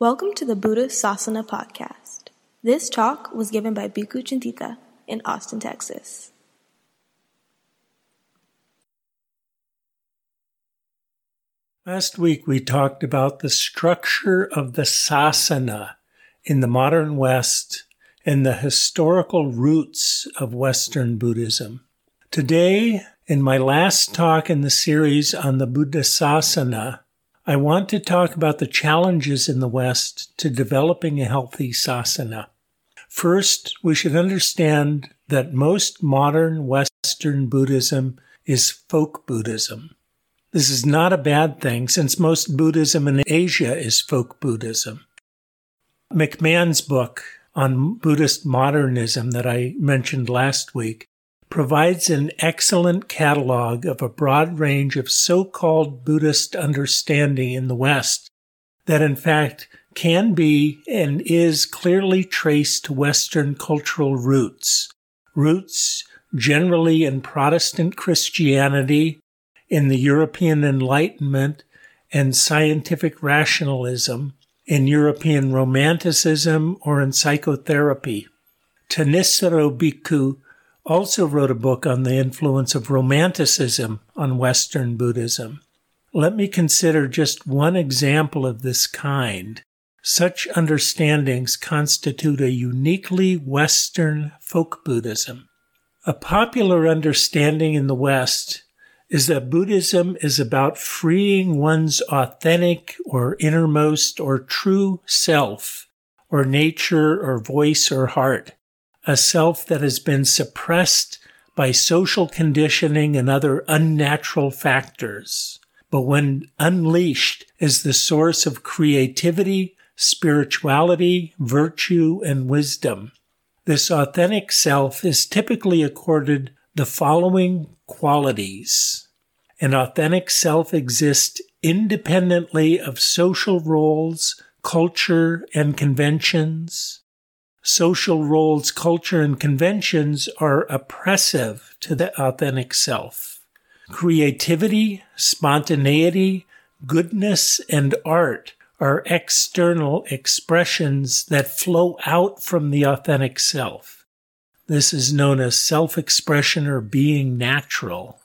Welcome to the Buddha Sasana podcast. This talk was given by Bhikkhu Cintita in Austin, Texas. Last week we talked about the structure of the sasana in the modern West and the historical roots of Western Buddhism. Today, in my last talk in the series on the Buddhasasana, I want to talk about the challenges in the West to developing a healthy sasana. First, we should understand that most modern Western Buddhism is folk Buddhism. This is not a bad thing since most Buddhism in Asia is folk Buddhism. McMahan's book on Buddhist modernism that I mentioned last week provides an excellent catalog of a broad range of so-called Buddhist understanding in the West that in fact can be and is clearly traced to Western cultural roots. Roots generally in Protestant Christianity, in the European Enlightenment and scientific rationalism, in European Romanticism, or in psychotherapy. Thanissaro Bhikkhu also wrote a book on the influence of Romanticism on Western Buddhism. Let me consider just one example of this kind. Such understandings constitute a uniquely Western folk Buddhism. A popular understanding in the West is that Buddhism is about freeing one's authentic or innermost or true self, or nature or voice or heart a self that has been suppressed by social conditioning and other unnatural factors, but when unleashed is the source of creativity, spirituality, virtue, and wisdom. This authentic self is typically accorded the following qualities. An authentic self exists independently of social roles, culture, and conventions social roles, culture, and conventions are oppressive to the authentic self. Creativity, spontaneity, goodness, and art are external expressions that flow out from the authentic self. This is known as self expression or being natural.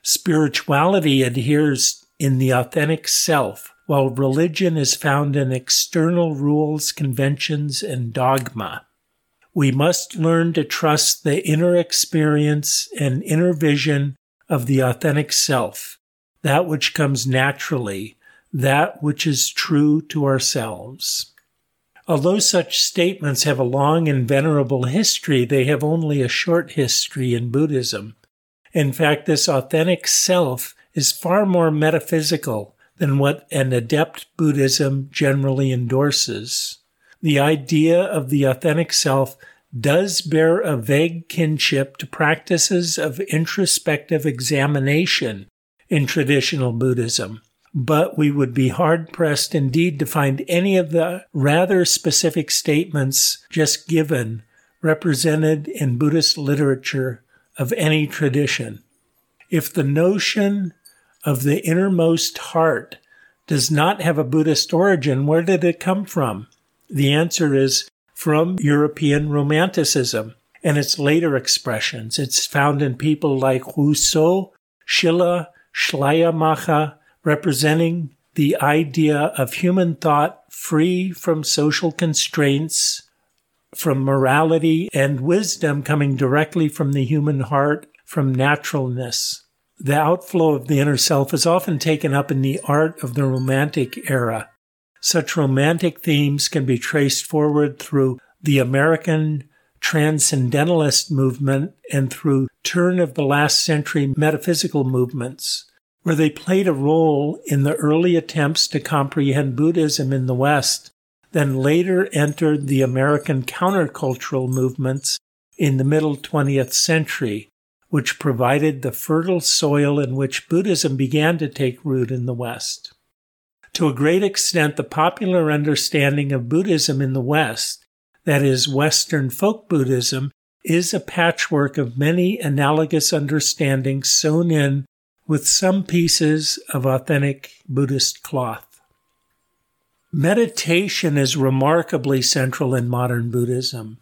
Spirituality adheres in the authentic self while religion is found in external rules, conventions, and dogma. We must learn to trust the inner experience and inner vision of the authentic self, that which comes naturally, that which is true to ourselves. Although such statements have a long and venerable history, they have only a short history in Buddhism. In fact, this authentic self is far more metaphysical than what an adept Buddhism generally endorses. The idea of the authentic self does bear a vague kinship to practices of introspective examination in traditional Buddhism, but we would be hard pressed indeed to find any of the rather specific statements just given represented in Buddhist literature of any tradition. If the notion of the innermost heart does not have a Buddhist origin, where did it come from? The answer is from European Romanticism and its later expressions. It's found in people like Rousseau, Schiller, Schleiermacher, representing the idea of human thought free from social constraints, from morality and wisdom coming directly from the human heart, from naturalness. The outflow of the inner self is often taken up in the art of the Romantic era. Such romantic themes can be traced forward through the American transcendentalist movement and through turn of the last century metaphysical movements, where they played a role in the early attempts to comprehend Buddhism in the West, then later entered the American countercultural movements in the middle 20th century, which provided the fertile soil in which Buddhism began to take root in the West. To a great extent, the popular understanding of Buddhism in the West, that is, Western folk Buddhism, is a patchwork of many analogous understandings sewn in with some pieces of authentic Buddhist cloth. Meditation is remarkably central in modern Buddhism.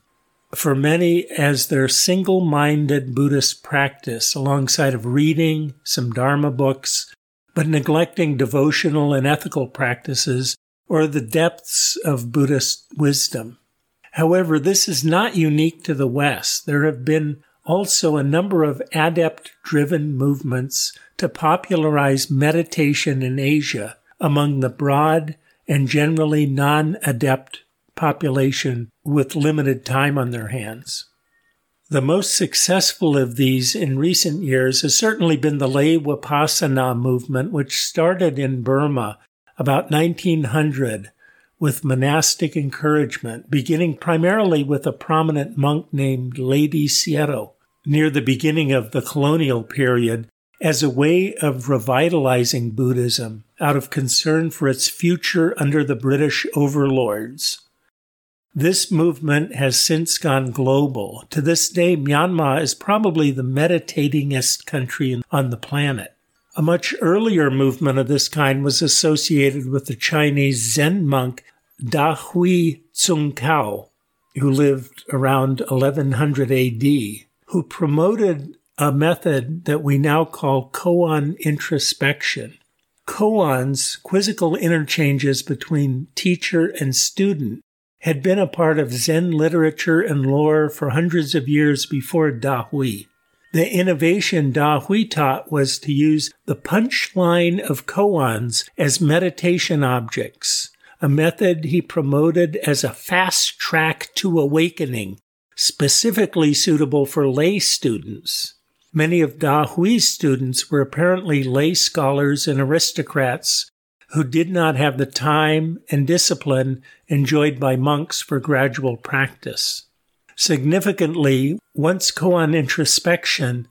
For many, as their single minded Buddhist practice, alongside of reading some Dharma books, but neglecting devotional and ethical practices or the depths of Buddhist wisdom. However, this is not unique to the West. There have been also a number of adept driven movements to popularize meditation in Asia among the broad and generally non adept population with limited time on their hands. The most successful of these in recent years has certainly been the lay Vipassana movement, which started in Burma about 1900 with monastic encouragement, beginning primarily with a prominent monk named Ledi Sayadaw near the beginning of the colonial period as a way of revitalizing Buddhism out of concern for its future under the British overlords. This movement has since gone global. To this day, Myanmar is probably the meditatingest country on the planet. A much earlier movement of this kind was associated with the Chinese Zen monk Da Hui Tsung Kao, who lived around 1100 AD, who promoted a method that we now call koan introspection. Koans, quizzical interchanges between teacher and student, had been a part of Zen literature and lore for hundreds of years before Da Hui. The innovation Da Hui taught was to use the punchline of koans as meditation objects, a method he promoted as a fast track to awakening, specifically suitable for lay students. Many of Da Hui's students were apparently lay scholars and aristocrats who did not have the time and discipline enjoyed by monks for gradual practice. Significantly, once koan introspection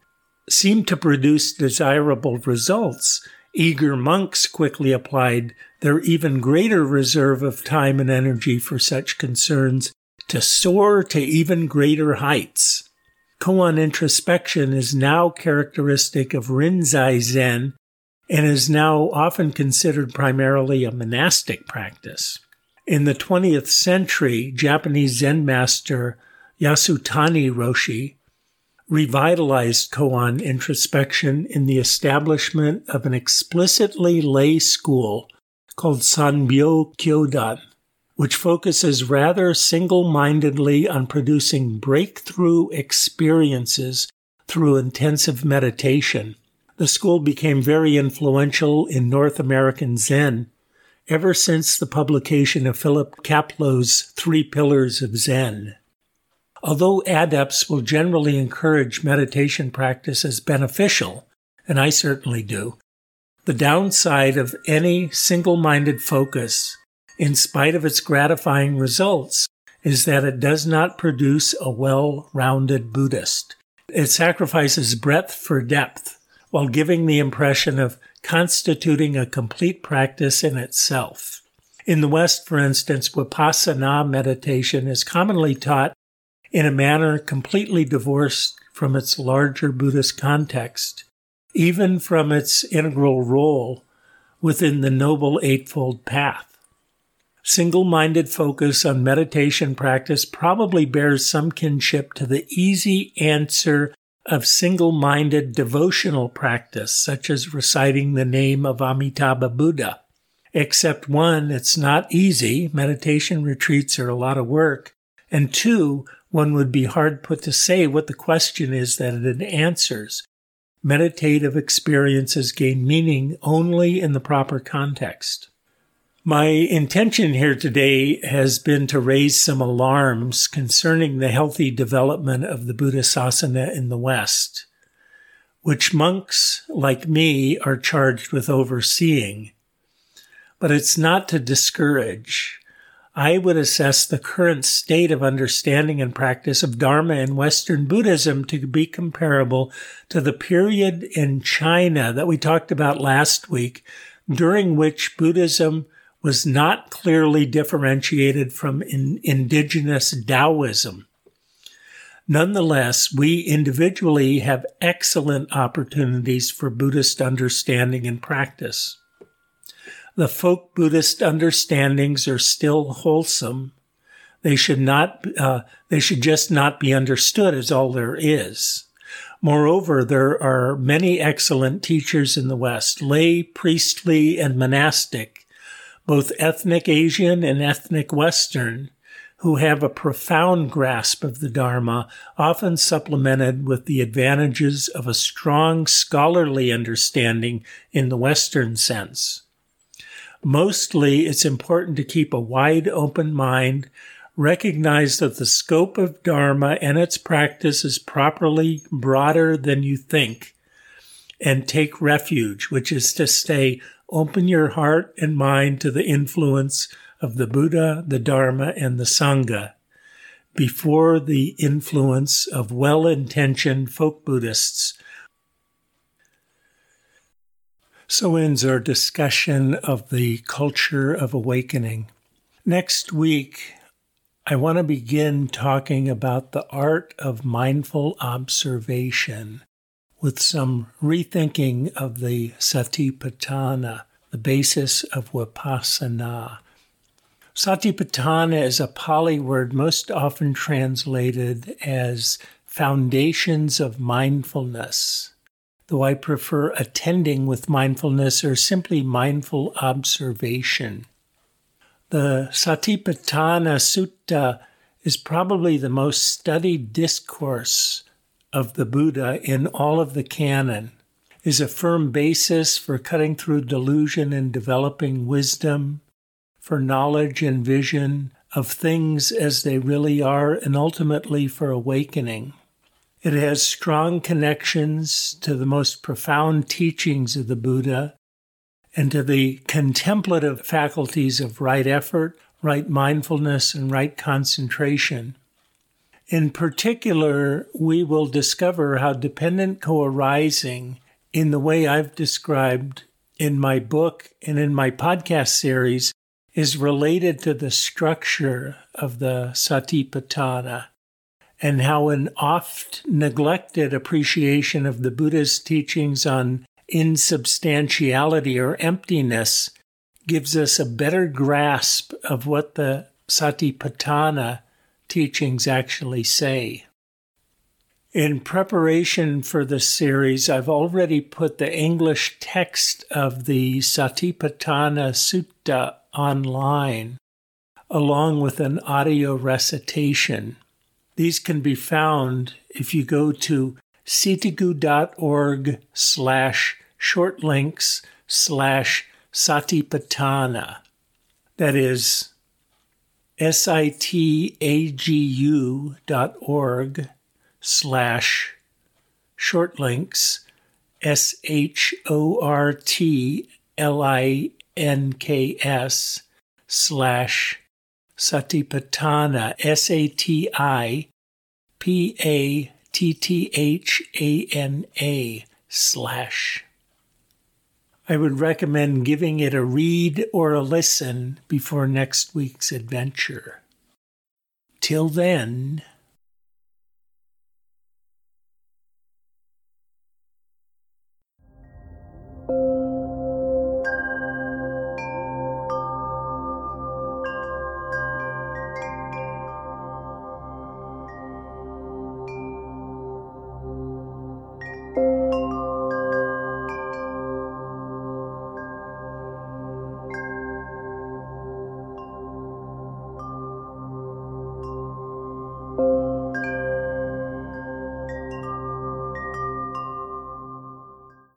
seemed to produce desirable results, eager monks quickly applied their even greater reserve of time and energy for such concerns to soar to even greater heights. Koan introspection is now characteristic of Rinzai Zen and is now often considered primarily a monastic practice. In the 20th century, Japanese Zen master Yasutani Roshi revitalized koan introspection in the establishment of an explicitly lay school called Sanbo Kyodan, which focuses rather single mindedly on producing breakthrough experiences through intensive meditation the school became very influential in North American Zen ever since the publication of Philip Kapleau's Three Pillars of Zen. Although adepts will generally encourage meditation practice as beneficial, and I certainly do, the downside of any single minded focus, in spite of its gratifying results, is that it does not produce a well rounded Buddhist. It sacrifices breadth for depth while giving the impression of constituting a complete practice in itself. In the West, for instance, Vipassana meditation is commonly taught in a manner completely divorced from its larger Buddhist context, even from its integral role within the Noble Eightfold Path. Single minded focus on meditation practice probably bears some kinship to the easy answer of single minded devotional practice, such as reciting the name of Amitabha Buddha. Except one, it's not easy. Meditation retreats are a lot of work. And two, one would be hard put to say what the question is that it answers. Meditative experiences gain meaning only in the proper context. My intention here today has been to raise some alarms concerning the healthy development of the Buddhasasana in the West, which monks like me are charged with overseeing. But it's not to discourage. I would assess the current state of understanding and practice of Dharma in Western Buddhism to be comparable to the period in China that we talked about last week, during which Buddhism was not clearly differentiated from in indigenous Taoism. Nonetheless, we individually have excellent opportunities for Buddhist understanding and practice. The folk Buddhist understandings are still wholesome. They should not, uh, they should just not be understood as all there is. Moreover, there are many excellent teachers in the West, lay, priestly, and monastic, both ethnic Asian and ethnic Western, who have a profound grasp of the Dharma, often supplemented with the advantages of a strong scholarly understanding in the Western sense. Mostly, it's important to keep a wide open mind, recognize that the scope of Dharma and its practice is properly broader than you think, and take refuge, which is to stay Open your heart and mind to the influence of the Buddha, the Dharma, and the Sangha before the influence of well intentioned folk Buddhists. So ends our discussion of the culture of awakening. Next week, I want to begin talking about the art of mindful observation with some rethinking of the Satipatthana, the basis of Vipassana. Satipatthana is a Pali word most often translated as foundations of mindfulness, though I prefer attending with mindfulness or simply mindful observation. The Satipatthana Sutta is probably the most studied discourse of the Buddha in all of the canon is a firm basis for cutting through delusion and developing wisdom, for knowledge and vision of things as they really are, and ultimately for awakening. It has strong connections to the most profound teachings of the Buddha and to the contemplative faculties of right effort, right mindfulness, and right concentration. In particular, we will discover how dependent co arising, in the way I've described in my book and in my podcast series, is related to the structure of the Satipatthana and how an oft neglected appreciation of the Buddha's teachings on insubstantiality or emptiness gives us a better grasp of what the Satipatthana teachings actually say. In preparation for this series, I've already put the English text of the Satipatthana Sutta online, along with an audio recitation. These can be found if you go to sitagu.org slash shortlinks slash satipatthana. That is sitagu dot org slash shortlinks S H O R T L I N K S slash Satipatthana S A T I P A T T H A N A slash. I would recommend giving it a read or a listen before next week's adventure. Till then,